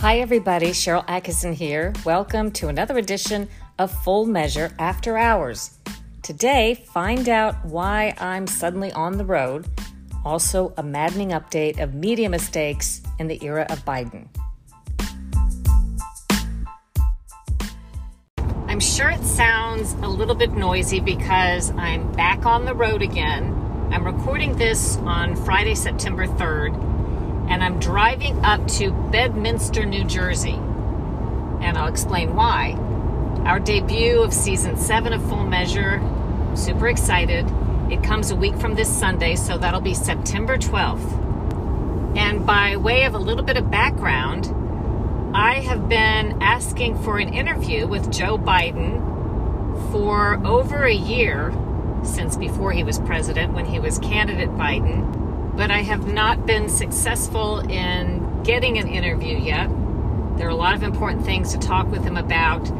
Hi, everybody. Sharyl Attkisson here. Welcome to another edition of Full Measure After Hours. Today, find out why I'm suddenly on the road. Also, a maddening update of media mistakes in the era of Biden. I'm sure it sounds a little bit noisy because I'm back on the road again. I'm recording this on Friday, September 3rd and I'm driving up to Bedminster, New Jersey. And I'll explain why. Our debut of season seven of Full Measure, super excited. It comes a week from this Sunday, so that'll be September 12th. And by way of a little bit of background, I have been asking for an interview with Joe Biden for over a year since before he was president, when he was candidate Biden but I have not been successful in getting an interview yet. There are a lot of important things to talk with him about,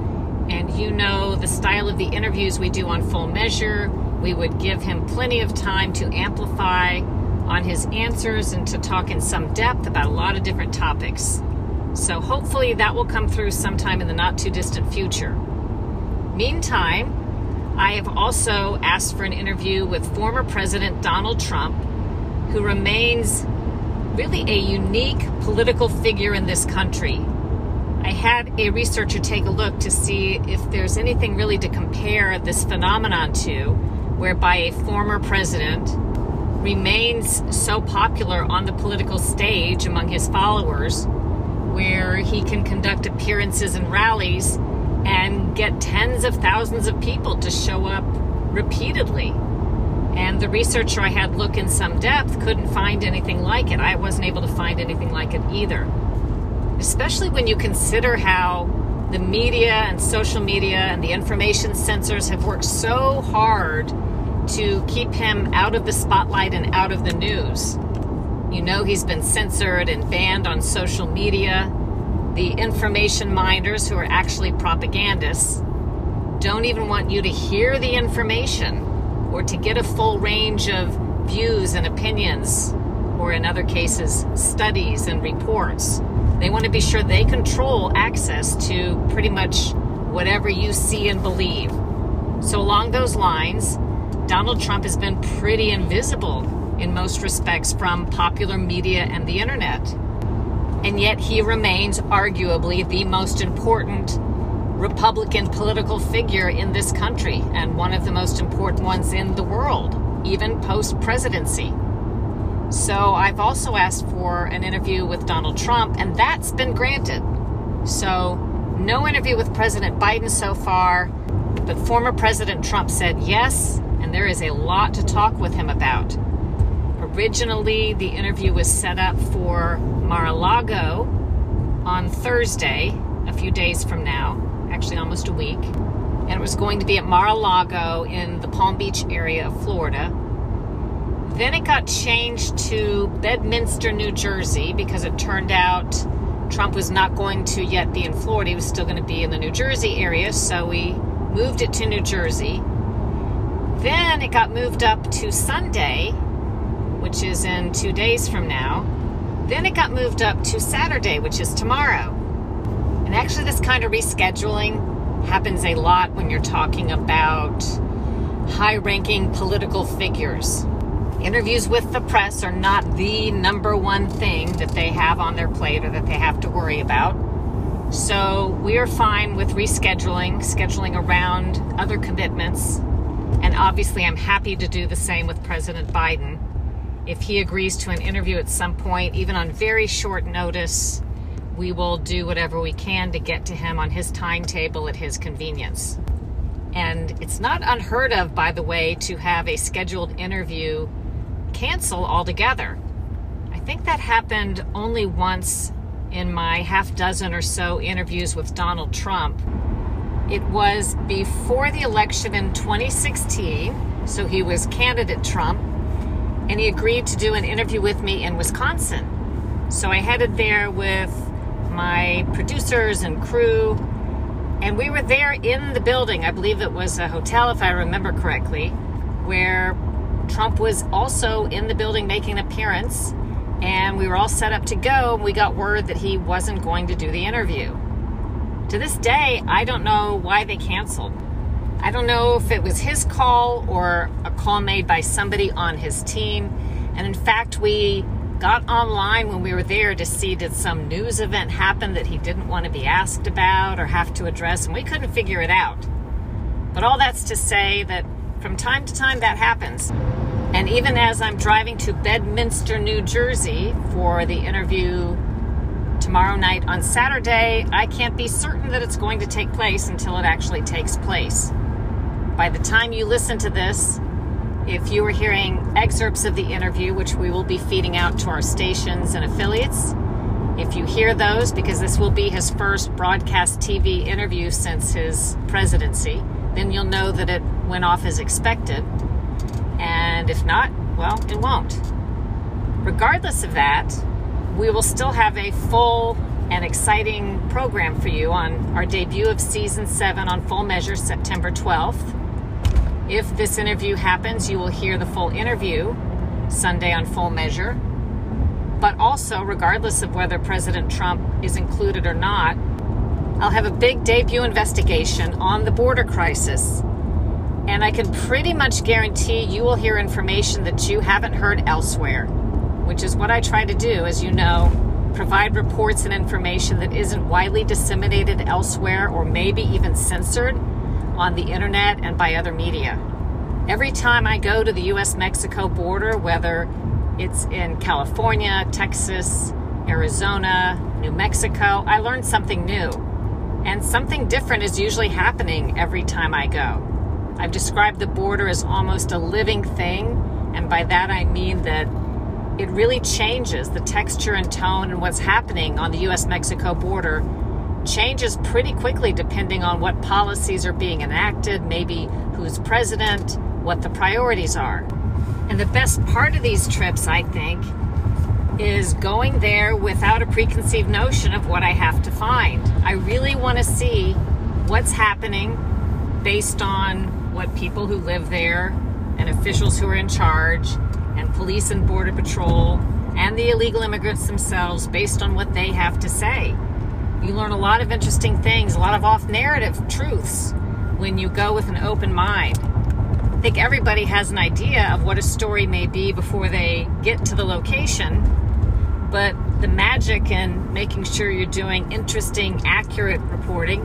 and you know the style of the interviews we do on Full Measure. We would give him plenty of time to amplify on his answers and to talk in some depth about a lot of different topics. So hopefully that will come through sometime in the not too distant future. Meantime, I have also asked for an interview with former President Donald Trump who remains really a unique political figure in this country. I had a researcher take a look to see if there's anything really to compare this phenomenon to, whereby a former president remains so popular on the political stage among his followers, where he can conduct appearances and rallies and get tens of thousands of people to show up repeatedly. And the researcher I had look in some depth couldn't find anything like it. I wasn't able to find anything like it either. Especially when you consider how the media and social media and the information censors have worked so hard to keep him out of the spotlight and out of the news. You know, he's been censored and banned on social media. The information minders, who are actually propagandists, don't even want you to hear the information or to get a full range of views and opinions, or in other cases, studies and reports. They want to be sure they control access to pretty much whatever you see and believe. So, along those lines, Donald Trump has been pretty invisible in most respects from popular media and the internet. And yet, he remains arguably the most important Republican political figure in this country and one of the most important ones in the world, even post presidency. So I've also asked for an interview with Donald Trump, and that's been granted. So, no interview with President Biden so far, but former President Trump said yes, and there is a lot to talk with him about. Originally, the interview was set up for Mar a Lago on Thursday, a few days from now actually almost a week. And it was going to be at Mar a Lago in the Palm Beach area of Florida. Then it got changed to Bedminster, New Jersey, because it turned out Trump was not going to yet be in Florida. He was still going to be in the New Jersey area, so we moved it to New Jersey. Then it got moved up to Sunday, which is in two days from now. Then it got moved up to Saturday, which is tomorrow. And actually, this kind of rescheduling happens a lot when you're talking about high ranking political figures. Interviews with the press are not the number one thing that they have on their plate or that they have to worry about. So we are fine with rescheduling, scheduling around other commitments. And obviously, I'm happy to do the same with President Biden. If he agrees to an interview at some point, even on very short notice, we will do whatever we can to get to him on his timetable at his convenience. And it's not unheard of, by the way, to have a scheduled interview cancel altogether. I think that happened only once in my half dozen or so interviews with Donald Trump. It was before the election in 2016, so he was candidate Trump, and he agreed to do an interview with me in Wisconsin. So I headed there with my producers and crew, and we were there in the building. I believe it was a hotel, if I remember correctly, where Trump was also in the building making an appearance and we were all set up to go. And We got word that he wasn't going to do the interview. To this day, I don't know why they canceled. I don't know if it was his call or a call made by somebody on his team. And in fact, we got online when we were there to see did some news event happen that he didn't want to be asked about or have to address, and we couldn't figure it out. But all that's to say that from time to time that happens. And even as I'm driving to Bedminster, New Jersey for the interview tomorrow night on Saturday, I can't be certain that it's going to take place until it actually takes place. By the time you listen to this, if you are hearing excerpts of the interview, which we will be feeding out to our stations and affiliates, if you hear those, because this will be his first broadcast TV interview since his presidency, then you'll know that it went off as expected. And if not, well, it won't. Regardless of that, we will still have a full and exciting program for you on our debut of season seven on Full Measure September 12th. If this interview happens, you will hear the full interview Sunday on Full Measure. But also, regardless of whether President Trump is included or not, I'll have a big debut investigation on the border crisis and I can pretty much guarantee you will hear information that you haven't heard elsewhere, which is what I try to do, as you know, provide reports and information that isn't widely disseminated elsewhere or maybe even censored on the internet and by other media. Every time I go to the US Mexico border, whether it's in California, Texas, Arizona, New Mexico, I learn something new. And something different is usually happening every time I go. I've described the border as almost a living thing, and by that I mean that it really changes the texture and tone and what's happening on the US Mexico border changes pretty quickly depending on what policies are being enacted, maybe who's president, what the priorities are. And the best part of these trips, I think, is going there without a preconceived notion of what I have to find. I really want to see what's happening based on what people who live there and officials who are in charge and police and border patrol and the illegal immigrants themselves based on what they have to say. You learn a lot of interesting things, a lot of off narrative truths when you go with an open mind. I think everybody has an idea of what a story may be before they get to the location, but the magic in making sure you're doing interesting, accurate reporting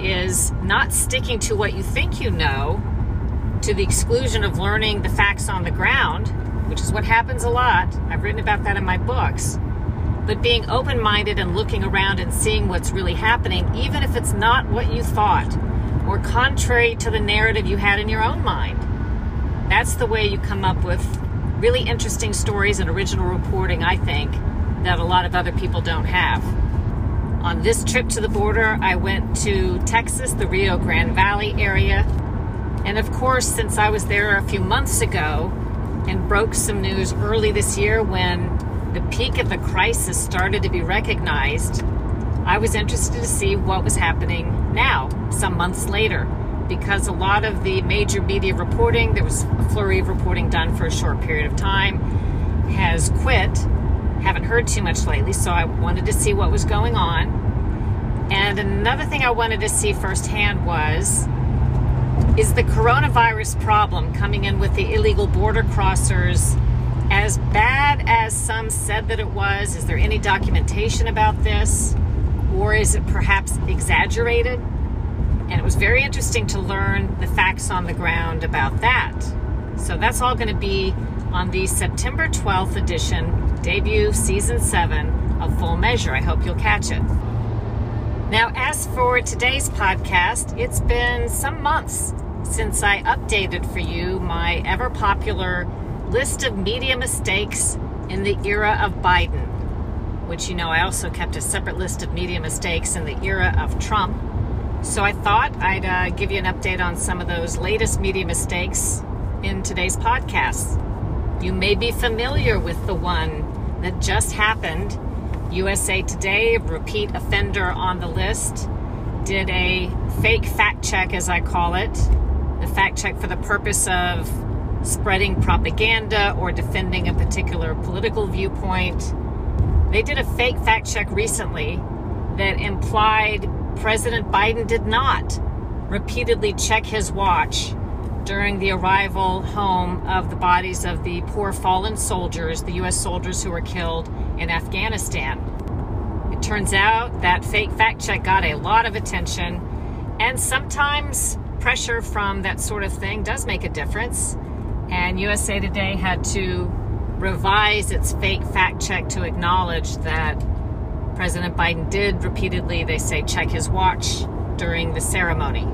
is not sticking to what you think you know to the exclusion of learning the facts on the ground, which is what happens a lot. I've written about that in my books. But being open minded and looking around and seeing what's really happening, even if it's not what you thought or contrary to the narrative you had in your own mind. That's the way you come up with really interesting stories and original reporting, I think, that a lot of other people don't have. On this trip to the border, I went to Texas, the Rio Grande Valley area. And of course, since I was there a few months ago and broke some news early this year when the peak of the crisis started to be recognized, I was interested to see what was happening now, some months later, because a lot of the major media reporting, there was a flurry of reporting done for a short period of time, has quit haven't heard too much lately, so I wanted to see what was going on. And another thing I wanted to see firsthand was is the coronavirus problem coming in with the illegal border crossers as bad as some said that it was? Is there any documentation about this? Or is it perhaps exaggerated? And it was very interesting to learn the facts on the ground about that. So that's all going to be on the September 12th edition, debut season 7 of Full Measure. I hope you'll catch it. Now, as for today's podcast, it's been some months since I updated for you my ever popular list of media mistakes in the era of Biden, which you know I also kept a separate list of media mistakes in the era of Trump. So I thought I'd uh, give you an update on some of those latest media mistakes in today's podcast. You may be familiar with the one that just happened USA Today, repeat offender on the list, did a fake fact check, as I call it, the fact check for the purpose of spreading propaganda or defending a particular political viewpoint. They did a fake fact check recently that implied President Biden did not repeatedly check his watch during the arrival home of the bodies of the poor fallen soldiers, the U.S. soldiers who were killed in Afghanistan. It turns out that fake fact check got a lot of attention, and sometimes pressure from that sort of thing does make a difference. And USA Today had to revise its fake fact check to acknowledge that President Biden did repeatedly, they say, check his watch during the ceremony.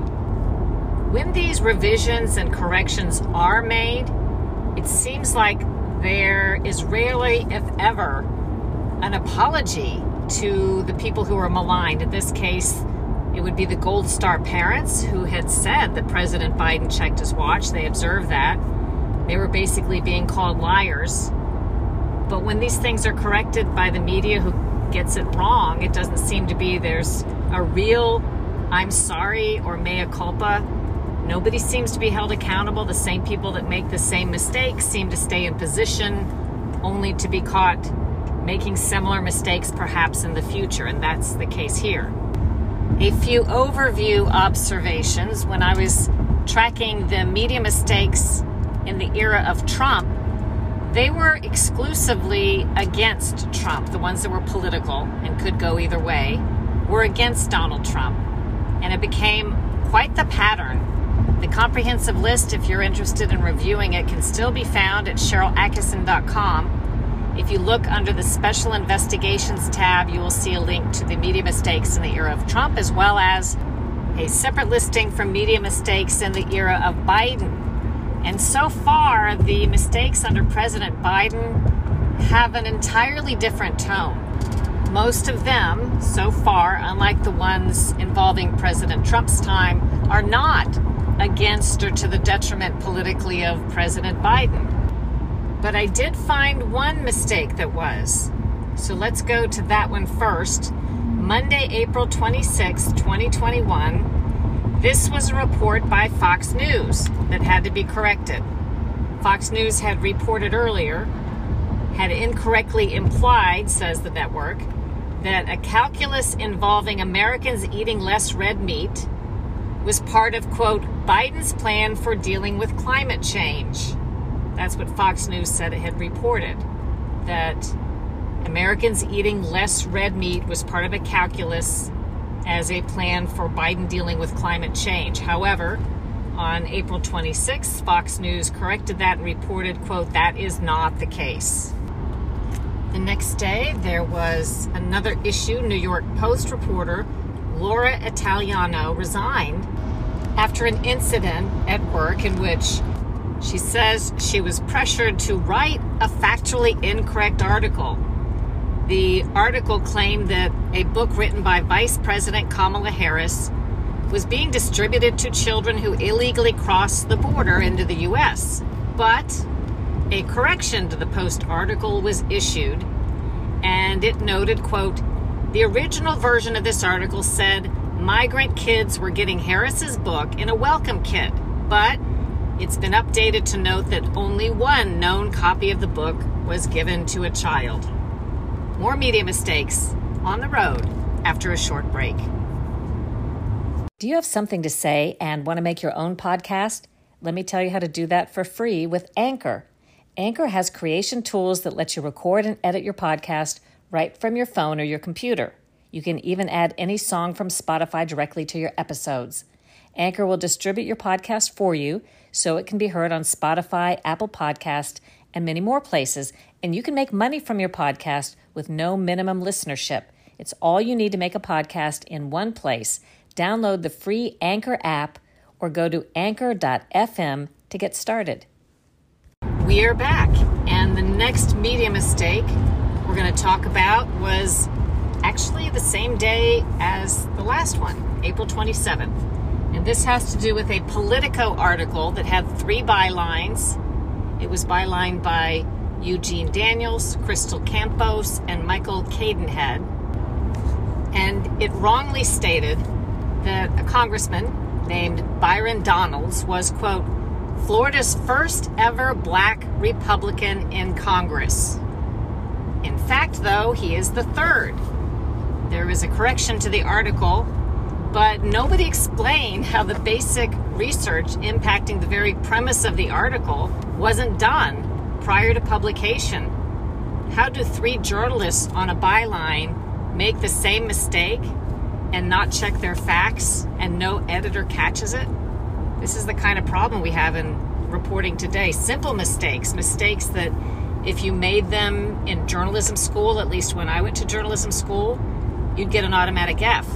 When these revisions and corrections are made, it seems like there is rarely, if ever, an apology to the people who are maligned. In this case, it would be the Gold Star parents who had said that President Biden checked his watch. They observed that. They were basically being called liars. But when these things are corrected by the media who gets it wrong, it doesn't seem to be there's a real I'm sorry or mea culpa Nobody seems to be held accountable. The same people that make the same mistakes seem to stay in position only to be caught making similar mistakes perhaps in the future, and that's the case here. A few overview observations when I was tracking the media mistakes in the era of Trump, they were exclusively against Trump. The ones that were political and could go either way were against Donald Trump. And it became quite the pattern the comprehensive list, if you're interested in reviewing it, can still be found at SharylAttkisson.com. If you look under the Special Investigations tab, you will see a link to the media mistakes in the era of Trump, as well as a separate listing for media mistakes in the era of Biden. And so far, the mistakes under President Biden have an entirely different tone. Most of them, so far, unlike the ones involving President Trump's time, are not against or to the detriment politically of President Biden. But I did find one mistake that was. So let's go to that one first. Monday, April 26, 2021. This was a report by Fox News that had to be corrected. Fox News had reported earlier, had incorrectly implied, says the network, that a calculus involving Americans eating less red meat was part of, quote, Biden's plan for dealing with climate change. That's what Fox News said it had reported. That Americans eating less red meat was part of a calculus as a plan for Biden dealing with climate change. However, on April 26th, Fox News corrected that and reported, quote, that is not the case. The next day, there was another issue. New York Post reporter Laura Italiano resigned after an incident at work in which she says she was pressured to write a factually incorrect article. The article claimed that a book written by Vice President Kamala Harris was being distributed to children who illegally crossed the border into the U.S. But a correction to the Post article was issued, and it noted, quote, the original version of this article said migrant kids were getting Harris's book in a welcome kit, but it's been updated to note that only one known copy of the book was given to a child. More media mistakes on the road after a short break. Do you have something to say and want to make your own podcast? Let me tell you how to do that for free with Anchor. Anchor has creation tools that let you record and edit your podcast right from your phone or your computer. You can even add any song from Spotify directly to your episodes. Anchor will distribute your podcast for you so it can be heard on Spotify, Apple Podcast, and many more places, and you can make money from your podcast with no minimum listenership. It's all you need to make a podcast in one place. Download the free Anchor app or go to anchor.fm to get started. We are back, and the next media mistake we're going to talk about was actually the same day as the last one, April 27th. And this has to do with a Politico article that had three bylines. It was bylined by Eugene Daniels, Crystal Campos, and Michael Cadenhead. And it wrongly stated that a congressman named Byron Donalds was, quote, Florida's first ever black Republican in Congress. In fact, though, he is the third. There is a correction to the article, but nobody explained how the basic research impacting the very premise of the article wasn't done prior to publication. How do three journalists on a byline make the same mistake and not check their facts and no editor catches it? This is the kind of problem we have in reporting today. Simple mistakes, mistakes that if you made them in journalism school, at least when I went to journalism school, you'd get an automatic F.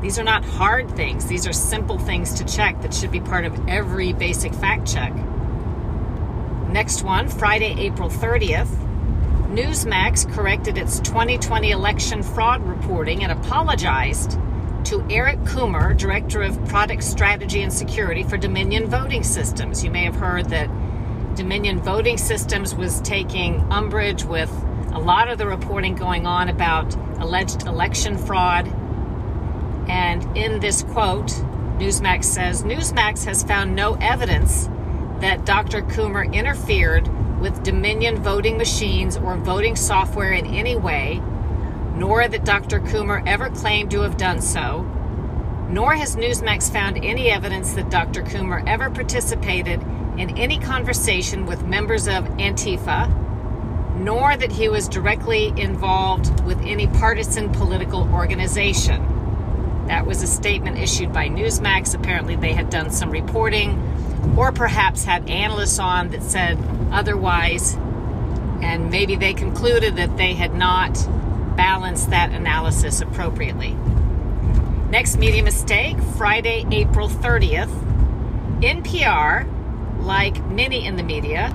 These are not hard things, these are simple things to check that should be part of every basic fact check. Next one, Friday, April 30th. Newsmax corrected its 2020 election fraud reporting and apologized to Eric Coomer, Director of Product Strategy and Security for Dominion Voting Systems. You may have heard that Dominion Voting Systems was taking umbrage with a lot of the reporting going on about alleged election fraud. And in this quote, Newsmax says Newsmax has found no evidence that Dr. Coomer interfered with Dominion voting machines or voting software in any way nor that Dr. Coomer ever claimed to have done so, nor has Newsmax found any evidence that Dr. Coomer ever participated in any conversation with members of Antifa, nor that he was directly involved with any partisan political organization. That was a statement issued by Newsmax. Apparently, they had done some reporting, or perhaps had analysts on that said otherwise, and maybe they concluded that they had not balanced that analysis appropriately. Next media mistake Friday, April 30th. NPR, like many in the media,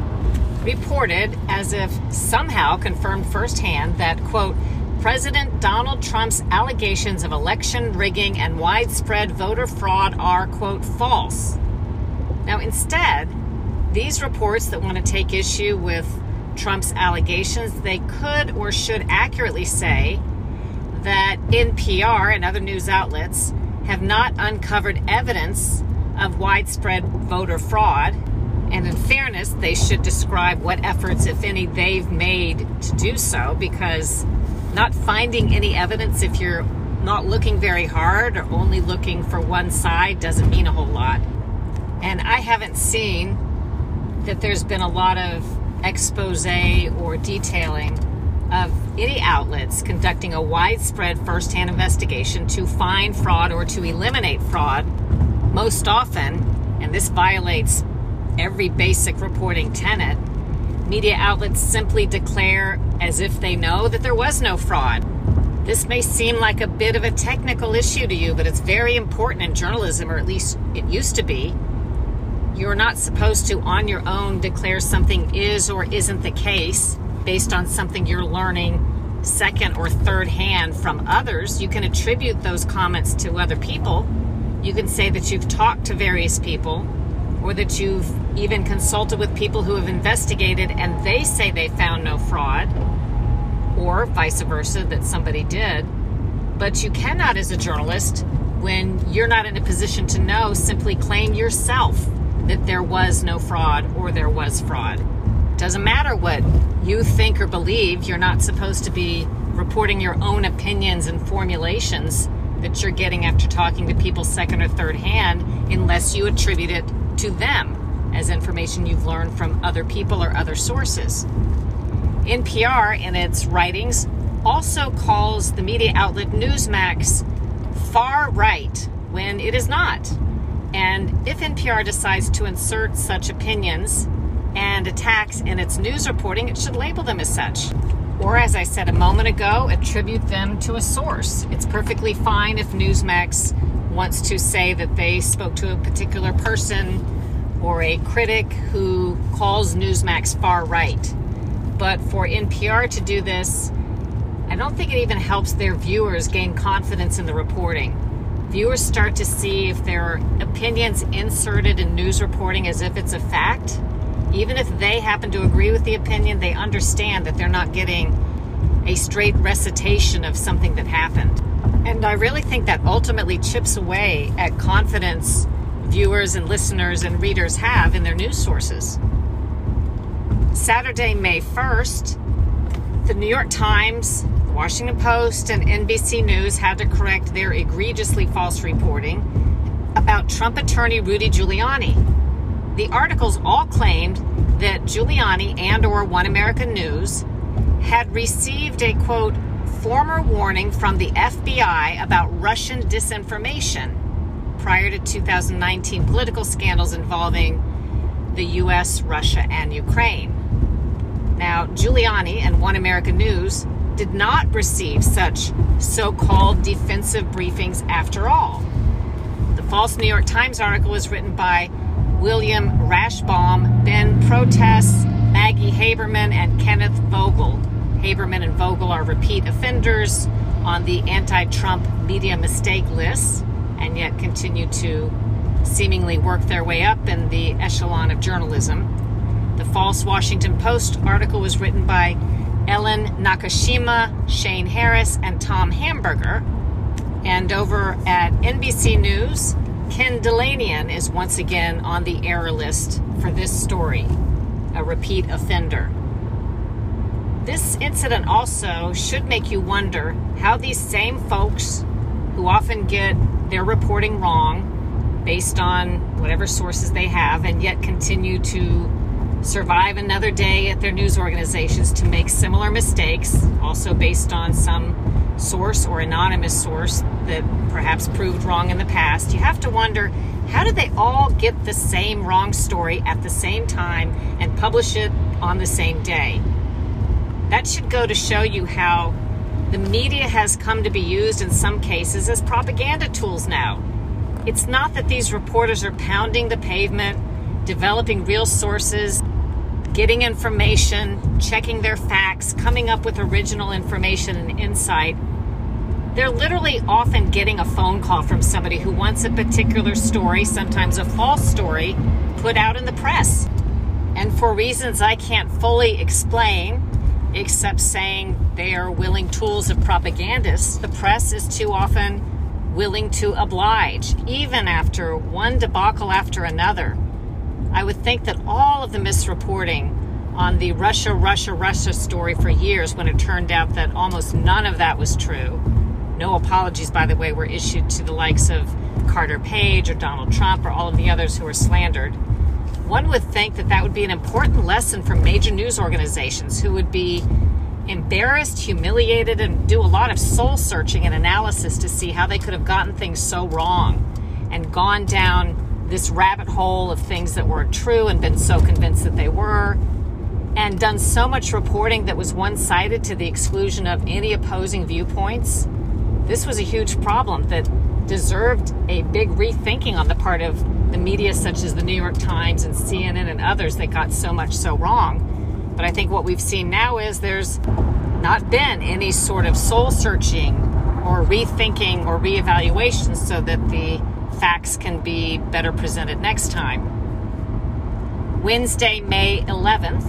reported as if somehow confirmed firsthand that, quote, President Donald Trump's allegations of election rigging and widespread voter fraud are, quote, false. Now, instead, these reports that want to take issue with Trump's allegations, they could or should accurately say that NPR and other news outlets have not uncovered evidence of widespread voter fraud. And in fairness, they should describe what efforts, if any, they've made to do so because not finding any evidence if you're not looking very hard or only looking for one side doesn't mean a whole lot. And I haven't seen that there's been a lot of expose or detailing of any outlets conducting a widespread firsthand investigation to find fraud or to eliminate fraud. Most often, and this violates every basic reporting tenet, media outlets simply declare as if they know that there was no fraud. This may seem like a bit of a technical issue to you, but it's very important in journalism, or at least it used to be. You're not supposed to, on your own, declare something is or isn't the case based on something you're learning second or third hand from others. You can attribute those comments to other people. You can say that you've talked to various people or that you've even consulted with people who have investigated and they say they found no fraud, or vice versa, that somebody did. But you cannot, as a journalist, when you're not in a position to know, simply claim yourself that there was no fraud or there was fraud. Doesn't matter what you think or believe, you're not supposed to be reporting your own opinions and formulations that you're getting after talking to people second or third hand unless you attribute it to them as information you've learned from other people or other sources. NPR, in its writings, also calls the media outlet Newsmax far right when it is not. And if NPR decides to insert such opinions and attacks in its news reporting, it should label them as such. Or, as I said a moment ago, attribute them to a source. It's perfectly fine if Newsmax wants to say that they spoke to a particular person or a critic who calls Newsmax far right. But for NPR to do this, I don't think it even helps their viewers gain confidence in the reporting. Viewers start to see if there are opinions inserted in news reporting as if it's a fact. Even if they happen to agree with the opinion, they understand that they're not getting a straight recitation of something that happened. And I really think that ultimately chips away at confidence viewers and listeners and readers have in their news sources. Saturday, May 1st, the New York Times, Washington Post, and NBC News had to correct their egregiously false reporting about Trump attorney Rudy Giuliani. The articles all claimed that Giuliani and or One American News had received a quote former warning from the FBI about Russian disinformation prior to 2019 political scandals involving the US, Russia, and Ukraine. Now, Giuliani and One American News did not receive such so called defensive briefings after all. The false New York Times article was written by William Rashbaum, Ben Protess, Maggie Haberman, and Kenneth Vogel. Haberman and Vogel are repeat offenders on the anti Trump media mistake list and yet continue to seemingly work their way up in the echelon of journalism. The false Washington Post article was written by Ellen Nakashima, Shane Harris, and Tom Hamburger. And over at NBC News, Ken Dilanian is once again on the error list for this story, a repeat offender. This incident also should make you wonder how these same folks who often get their reporting wrong based on whatever sources they have and yet continue to survive another day at their news organizations to make similar mistakes, also based on some source or anonymous source that perhaps proved wrong in the past. You have to wonder how did they all get the same wrong story at the same time and publish it on the same day? That should go to show you how the media has come to be used in some cases as propaganda tools now. It's not that these reporters are pounding the pavement, developing real sources, getting information, checking their facts, coming up with original information and insight. They're literally often getting a phone call from somebody who wants a particular story, sometimes a false story, put out in the press. And for reasons I can't fully explain, except saying they are willing tools of propagandists, the press is too often willing to oblige, even after one debacle after another. I would think that all of the misreporting on the Russia, Russia, Russia story for years when it turned out that almost none of that was true. No apologies, by the way, were issued to the likes of Carter Page or Donald Trump or all of the others who were slandered. One would think that that would be an important lesson for major news organizations who would be embarrassed, humiliated, and do a lot of soul searching and analysis to see how they could have gotten things so wrong and gone down this rabbit hole of things that weren't true and been so convinced that they were, and done so much reporting that was one sided to the exclusion of any opposing viewpoints. This was a huge problem that deserved a big rethinking on the part of the media, such as the New York Times and CNN and others that got so much so wrong. But I think what we've seen now is there's not been any sort of soul searching or rethinking or reevaluation so that the facts can be better presented next time. Wednesday, May 11th,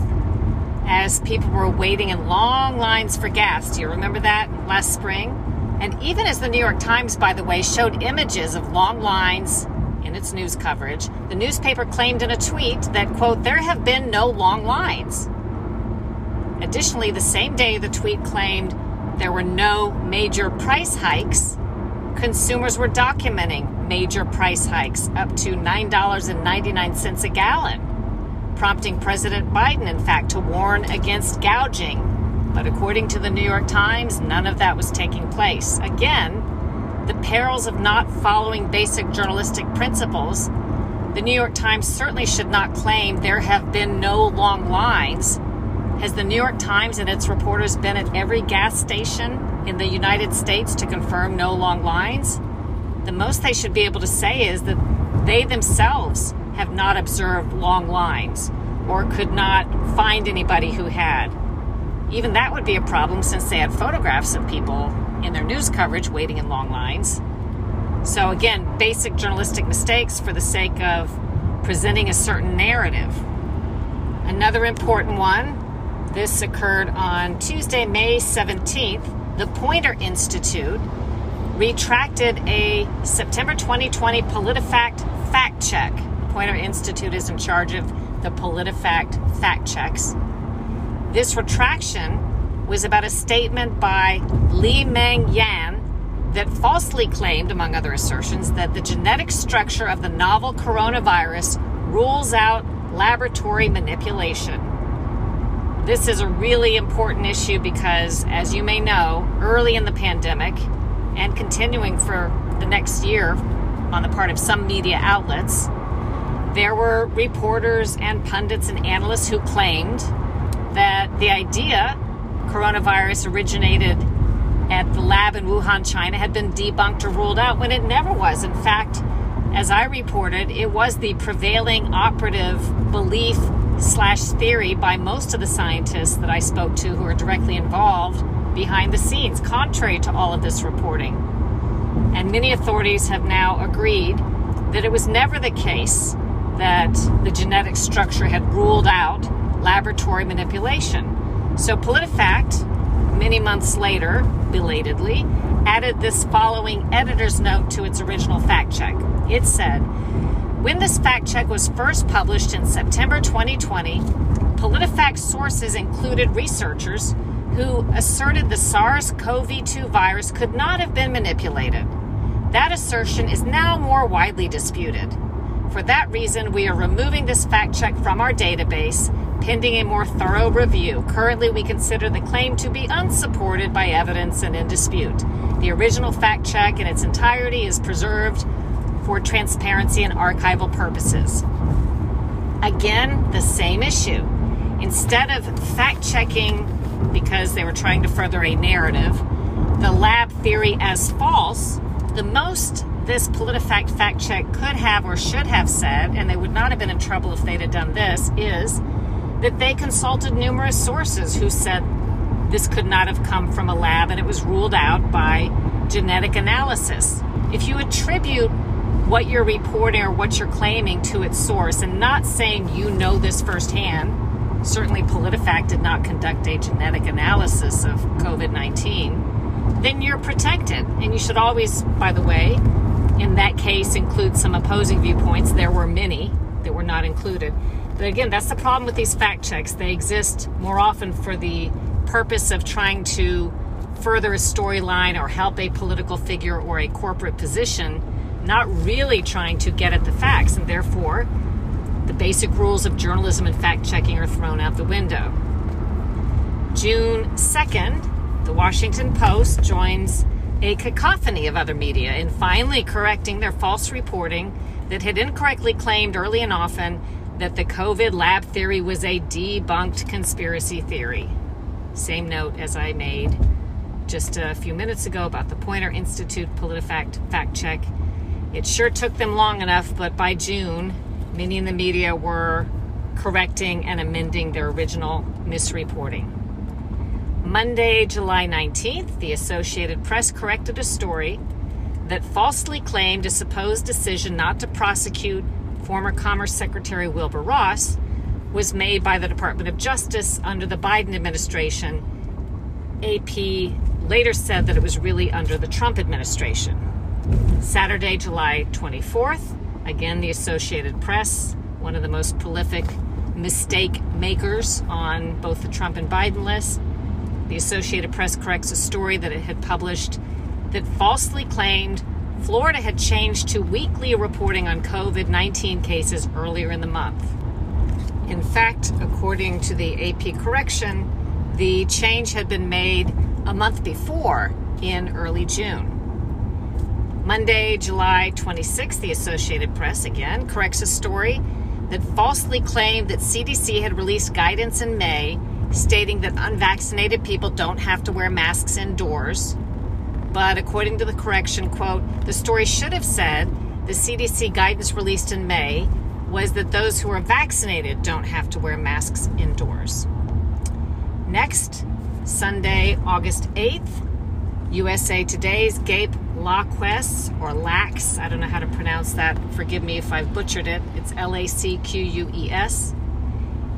as people were waiting in long lines for gas. Do you remember that last spring? And even as the New York Times, by the way, showed images of long lines in its news coverage, the newspaper claimed in a tweet that, quote, there have been no long lines. Additionally, the same day the tweet claimed there were no major price hikes, consumers were documenting major price hikes up to $9.99 a gallon, prompting President Biden, in fact, to warn against gouging. But according to the New York Times, none of that was taking place. Again, the perils of not following basic journalistic principles. The New York Times certainly should not claim there have been no long lines Has the New York Times and its reporters been at every gas station in the United States to confirm no long lines? The most they should be able to say is that they themselves have not observed long lines or could not find anybody who had. Even that would be a problem since they had photographs of people in their news coverage waiting in long lines. So, again, basic journalistic mistakes for the sake of presenting a certain narrative. Another important one this occurred on Tuesday, May 17th. The Poynter Institute retracted a September 2020 PolitiFact fact check. The Poynter Institute is in charge of the PolitiFact fact checks. This retraction was about a statement by Li Meng Yan that falsely claimed, among other assertions, that the genetic structure of the novel coronavirus rules out laboratory manipulation. This is a really important issue because, as you may know, early in the pandemic and continuing for the next year on the part of some media outlets, there were reporters and pundits and analysts who claimed that the idea coronavirus originated at the lab in Wuhan, China, had been debunked or ruled out when it never was. In fact, as I reported, it was the prevailing operative belief slash theory by most of the scientists that I spoke to who are directly involved behind the scenes, contrary to all of this reporting. And many authorities have now agreed that it was never the case that the genetic structure had ruled out laboratory manipulation. So PolitiFact, many months later, belatedly, added this following editor's note to its original fact check. It said, when this fact check was first published in September 2020, PolitiFact sources included researchers who asserted the SARS CoV 2 virus could not have been manipulated. That assertion is now more widely disputed. For that reason, we are removing this fact check from our database pending a more thorough review. Currently, we consider the claim to be unsupported by evidence and in dispute. The original fact check in its entirety is preserved for transparency and archival purposes. Again, the same issue. Instead of fact checking because they were trying to further a narrative, the lab theory as false, the most this PolitiFact fact check could have or should have said, and they would not have been in trouble if they'd have done this, is that they consulted numerous sources who said this could not have come from a lab and it was ruled out by genetic analysis. If you attribute what you're reporting or what you're claiming to its source and not saying you know this firsthand. Certainly, PolitiFact did not conduct a genetic analysis of COVID 19. Then you're protected. And you should always, by the way, in that case, include some opposing viewpoints. There were many that were not included. But again, that's the problem with these fact checks. They exist more often for the purpose of trying to further a storyline or help a political figure or a corporate position not really trying to get at the facts, and therefore the basic rules of journalism and fact checking are thrown out the window. June 2nd, the Washington Post joins a cacophony of other media in finally correcting their false reporting that had incorrectly claimed early and often that the COVID lab theory was a debunked conspiracy theory. Same note as I made just a few minutes ago about the Poynter Institute PolitiFact fact check it sure took them long enough, but by June, many in the media were correcting and amending their original misreporting. Monday, July 19th, the Associated Press corrected a story that falsely claimed a supposed decision not to prosecute former Commerce Secretary Wilbur Ross was made by the Department of Justice under the Biden administration. AP later said that it was really under the Trump administration. Saturday, July 24th, again, the Associated Press, one of the most prolific mistake makers on both the Trump and Biden lists. The Associated Press corrects a story that it had published that falsely claimed Florida had changed to weekly reporting on COVID 19 cases earlier in the month. In fact, according to the AP correction, the change had been made a month before in early June. Monday, July 26th, the Associated Press again corrects a story that falsely claimed that CDC had released guidance in May stating that unvaccinated people don't have to wear masks indoors. But according to the correction, quote, the story should have said the CDC guidance released in May was that those who are vaccinated don't have to wear masks indoors. Next, Sunday, August 8th, USA Today's Gabe Lacques, or Lax, I don't know how to pronounce that. Forgive me if I've butchered it. It's L A C Q U E S.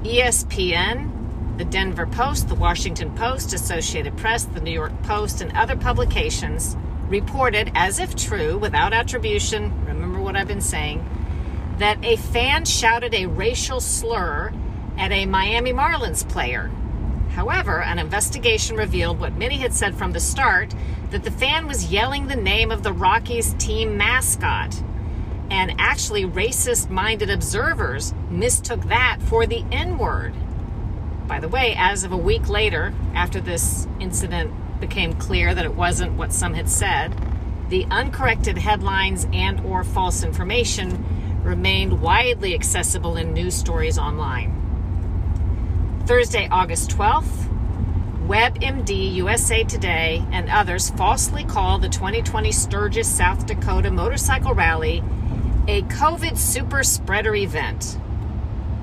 ESPN, the Denver Post, the Washington Post, Associated Press, the New York Post, and other publications reported, as if true, without attribution, remember what I've been saying, that a fan shouted a racial slur at a Miami Marlins player. However, an investigation revealed what many had said from the start that the fan was yelling the name of the Rockies team mascot. And actually, racist minded observers mistook that for the N word. By the way, as of a week later, after this incident became clear that it wasn't what some had said, the uncorrected headlines and or false information remained widely accessible in news stories online. Thursday, August 12th, WebMD, USA Today, and others falsely call the 2020 Sturgis, South Dakota motorcycle rally a COVID super spreader event.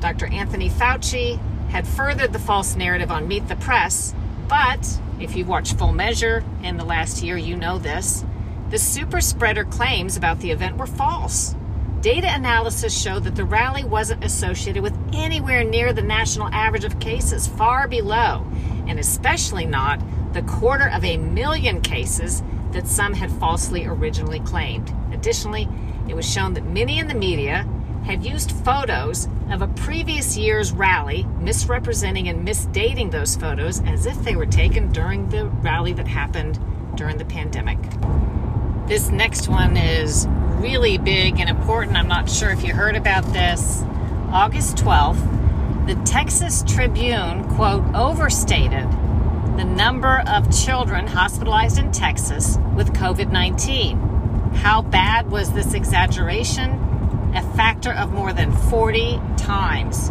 Dr. Anthony Fauci had furthered the false narrative on Meet the Press, but if you've watched Full Measure in the last year, you know this. The super spreader claims about the event were false. Data analysis showed that the rally wasn't associated with anywhere near the national average of cases, far below, and especially not the quarter of a million cases that some had falsely originally claimed. Additionally, it was shown that many in the media had used photos of a previous year's rally, misrepresenting and misdating those photos as if they were taken during the rally that happened during the pandemic. This next one is really big and important. I'm not sure if you heard about this. August 12th, the Texas Tribune, quote, overstated the number of children hospitalized in Texas with COVID 19. How bad was this exaggeration? A factor of more than 40 times.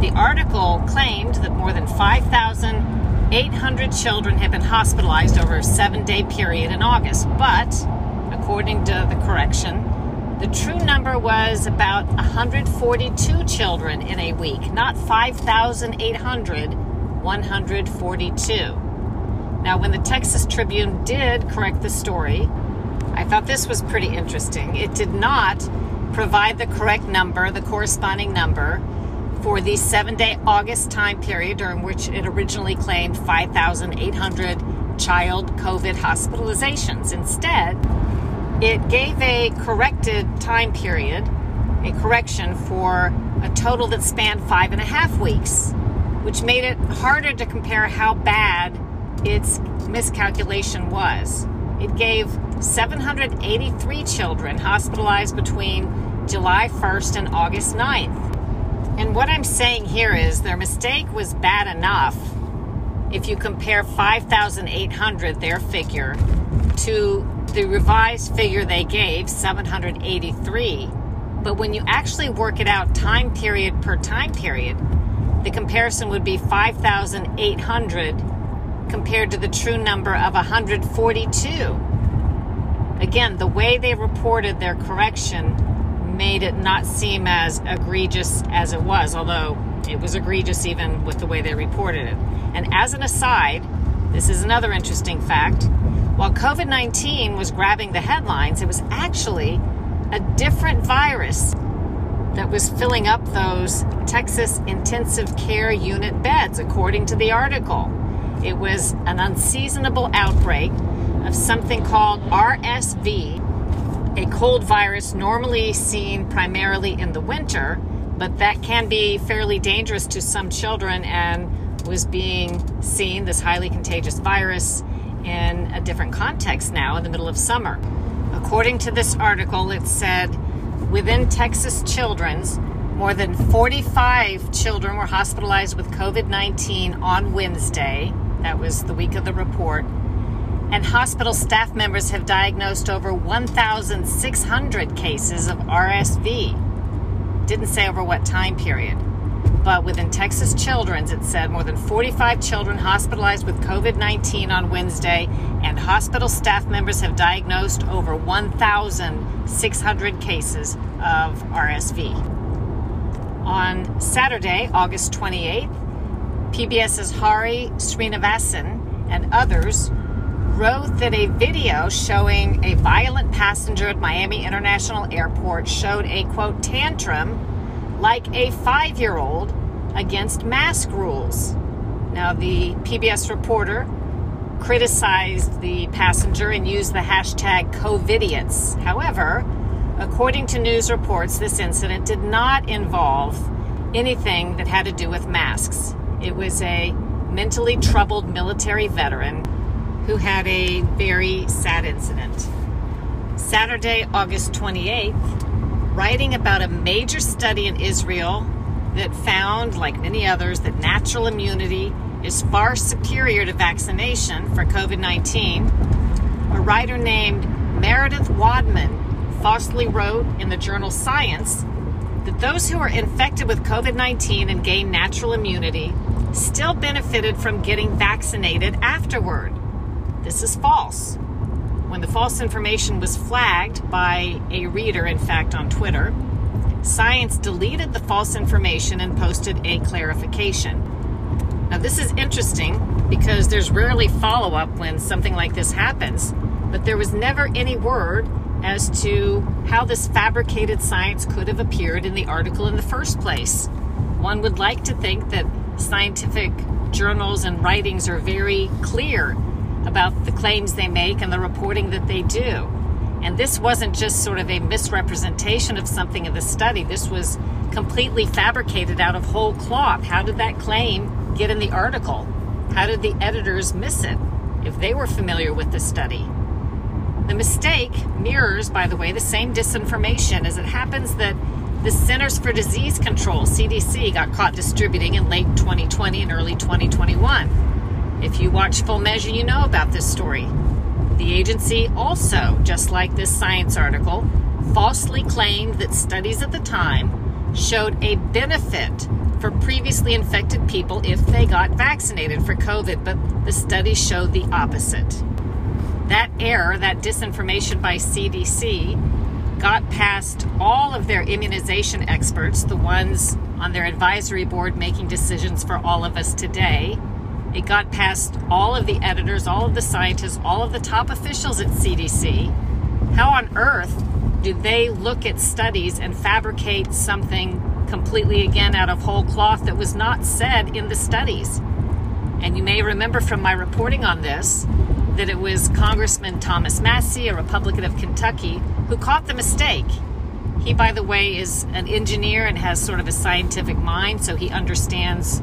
The article claimed that more than 5,800 children had been hospitalized over a seven day period in August, but according to the correction, the true number was about 142 children in a week, not 5,800, 142. Now, when the Texas Tribune did correct the story, I thought this was pretty interesting. It did not provide the correct number, the corresponding number, for the seven day August time period during which it originally claimed 5,800 child COVID hospitalizations. Instead, it gave a corrected time period, a correction for a total that spanned five and a half weeks, which made it harder to compare how bad its miscalculation was. It gave 783 children hospitalized between July 1st and August 9th. And what I'm saying here is their mistake was bad enough if you compare 5,800, their figure, to the revised figure they gave, 783. But when you actually work it out time period per time period, the comparison would be 5,800 compared to the true number of 142. Again, the way they reported their correction made it not seem as egregious as it was, although it was egregious even with the way they reported it. And as an aside, this is another interesting fact. While COVID 19 was grabbing the headlines, it was actually a different virus that was filling up those Texas intensive care unit beds, according to the article. It was an unseasonable outbreak of something called RSV, a cold virus normally seen primarily in the winter, but that can be fairly dangerous to some children and was being seen, this highly contagious virus, in a different context now in the middle of summer. According to this article, it said within Texas Children's, more than 45 children were hospitalized with COVID 19 on Wednesday. That was the week of the report. And hospital staff members have diagnosed over 1,600 cases of RSV. Didn't say over what time period. But within Texas Children's, it said more than 45 children hospitalized with COVID 19 on Wednesday, and hospital staff members have diagnosed over 1,600 cases of RSV. On Saturday, August 28th, PBS's Hari Sreenivasan and others wrote that a video showing a violent passenger at Miami International Airport showed a quote tantrum like a five year old against mask rules. Now, the PBS reporter criticized the passenger and used the hashtag COVIDiots. However, according to news reports, this incident did not involve anything that had to do with masks. It was a mentally troubled military veteran who had a very sad incident. Saturday, August 28th, writing about a major study in Israel that found, like many others, that natural immunity is far superior to vaccination for COVID 19. A writer named Meredith Wadman falsely wrote in the journal Science that those who were infected with COVID 19 and gained natural immunity still benefited from getting vaccinated afterward. This is false when the false information was flagged by a reader, in fact, on Twitter, Science deleted the false information and posted a clarification. Now, this is interesting because there's rarely follow up when something like this happens, but there was never any word as to how this fabricated science could have appeared in the article in the first place. One would like to think that scientific journals and writings are very clear about the claims they make and the reporting that they do. And this wasn't just sort of a misrepresentation of something in the study. This was completely fabricated out of whole cloth. How did that claim get in the article? How did the editors miss it if they were familiar with the study? The mistake mirrors, by the way, the same disinformation as it happens that the Centers for Disease Control, CDC, got caught distributing in late 2020 and early 2021. If you watch Full Measure, you know about this story. The agency also, just like this science article, falsely claimed that studies at the time showed a benefit for previously infected people if they got vaccinated for COVID, but the studies showed the opposite. That error, that disinformation by CDC, got past all of their immunization experts, the ones on their advisory board making decisions for all of us today, it got past all of the editors, all of the scientists, all of the top officials at CDC. How on earth do they look at studies and fabricate something completely again out of whole cloth that was not said in the studies? And you may remember from my reporting on this that it was Congressman Thomas Massie, a Republican of Kentucky, who caught the mistake. He, by the way, is an engineer and has sort of a scientific mind, so he understands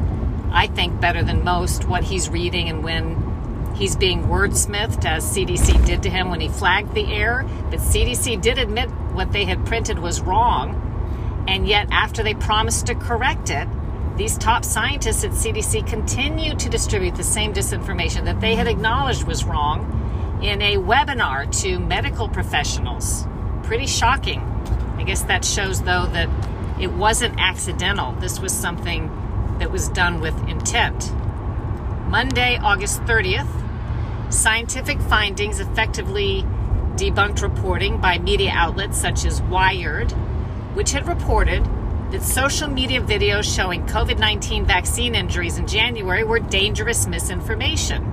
I think, better than most what he's reading and when he's being wordsmithed, as CDC did to him when he flagged the error. But CDC did admit what they had printed was wrong. And yet, after they promised to correct it, these top scientists at CDC continue to distribute the same disinformation that they had acknowledged was wrong in a webinar to medical professionals. Pretty shocking. I guess that shows, though, that it wasn't accidental. This was something that was done with intent. Monday, August 30th, scientific findings effectively debunked reporting by media outlets such as Wired, which had reported that social media videos showing COVID 19 vaccine injuries in January were dangerous misinformation.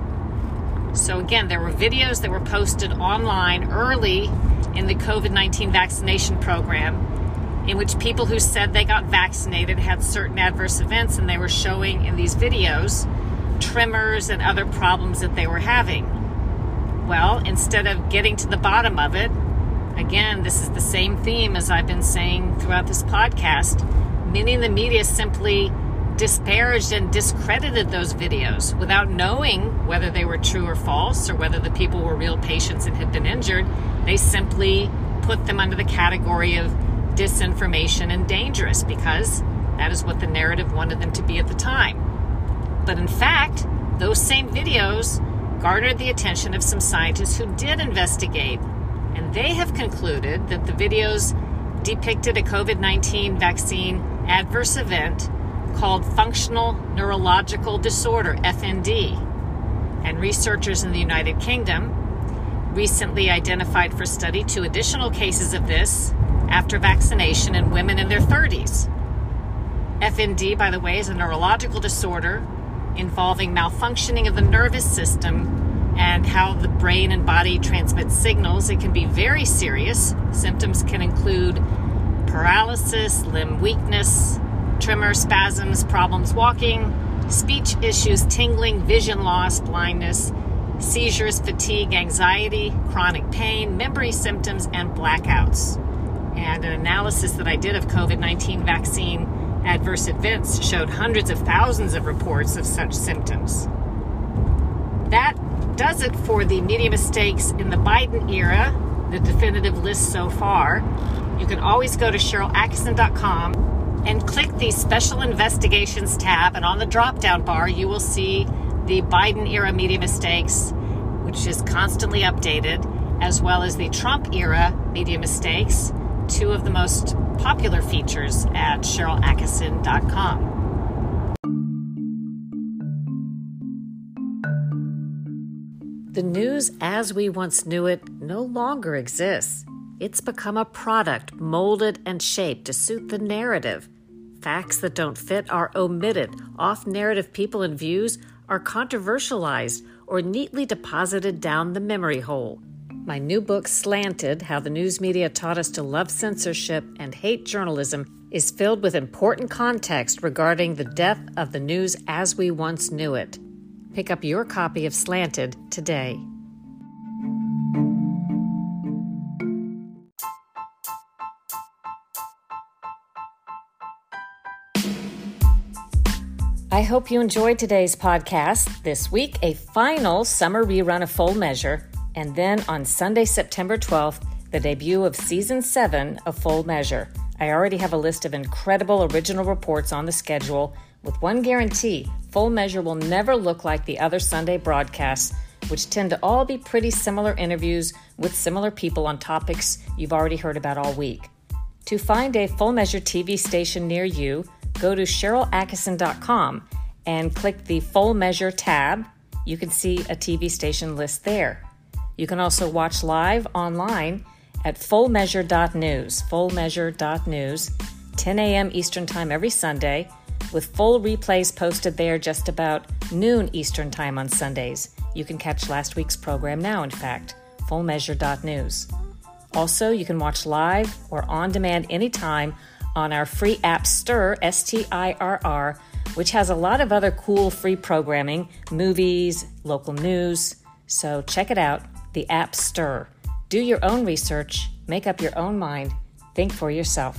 So, again, there were videos that were posted online early in the COVID 19 vaccination program in which people who said they got vaccinated had certain adverse events, and they were showing in these videos tremors and other problems that they were having. Well, instead of getting to the bottom of it, again, this is the same theme as I've been saying throughout this podcast. Many in the media simply disparaged and discredited those videos without knowing whether they were true or false or whether the people were real patients and had been injured. They simply put them under the category of disinformation and dangerous because that is what the narrative wanted them to be at the time. But in fact, those same videos garnered the attention of some scientists who did investigate, and they have concluded that the videos depicted a COVID 19 vaccine adverse event called functional neurological disorder, FND. And researchers in the United Kingdom recently identified for study two additional cases of this after vaccination in women in their 30s. FND, by the way, is a neurological disorder involving malfunctioning of the nervous system and how the brain and body transmit signals. It can be very serious. Symptoms can include paralysis, limb weakness, tremor, spasms, problems walking, speech issues, tingling, vision loss, blindness, seizures, fatigue, anxiety, chronic pain, memory symptoms, and blackouts. And an analysis that I did of COVID 19 vaccine adverse events showed hundreds of thousands of reports of such symptoms. That does it for the media mistakes in the Biden era, the definitive list so far. You can always go to SharylAttkisson.com and click the Special Investigations tab, and on the drop down bar, you will see the Biden era media mistakes, which is constantly updated, as well as the Trump era media mistakes, two of the most popular features at SharylAttkisson.com. The news as we once knew it no longer exists. It's become a product molded and shaped to suit the narrative. Facts that don't fit are omitted. Off narrative people and views are controversialized or neatly deposited down the memory hole. My new book, Slanted How the News Media Taught Us to Love Censorship and Hate Journalism, is filled with important context regarding the death of the news as we once knew it. Pick up your copy of Slanted today. I hope you enjoyed today's podcast. This week, a final summer rerun of Full Measure and then on Sunday, September 12th, the debut of season 7 of Full Measure. I already have a list of incredible original reports on the schedule, with one guarantee Full Measure will never look like the other Sunday broadcasts, which tend to all be pretty similar interviews with similar people on topics you've already heard about all week. To find a Full Measure TV station near you, go to SharylAttkisson.com and click the Full Measure tab. You can see a TV station list there. You can also watch live online at fullmeasure.news, fullmeasure.news, 10 a.m. Eastern Time every Sunday, with full replays posted there just about noon Eastern Time on Sundays. You can catch last week's program now, in fact, fullmeasure.news. Also, you can watch live or on demand anytime on our free app Stirr, S T I R R, which has a lot of other cool free programming, movies, local news. So check it out the app Stirr. Do your own research, make up your own mind, think for yourself.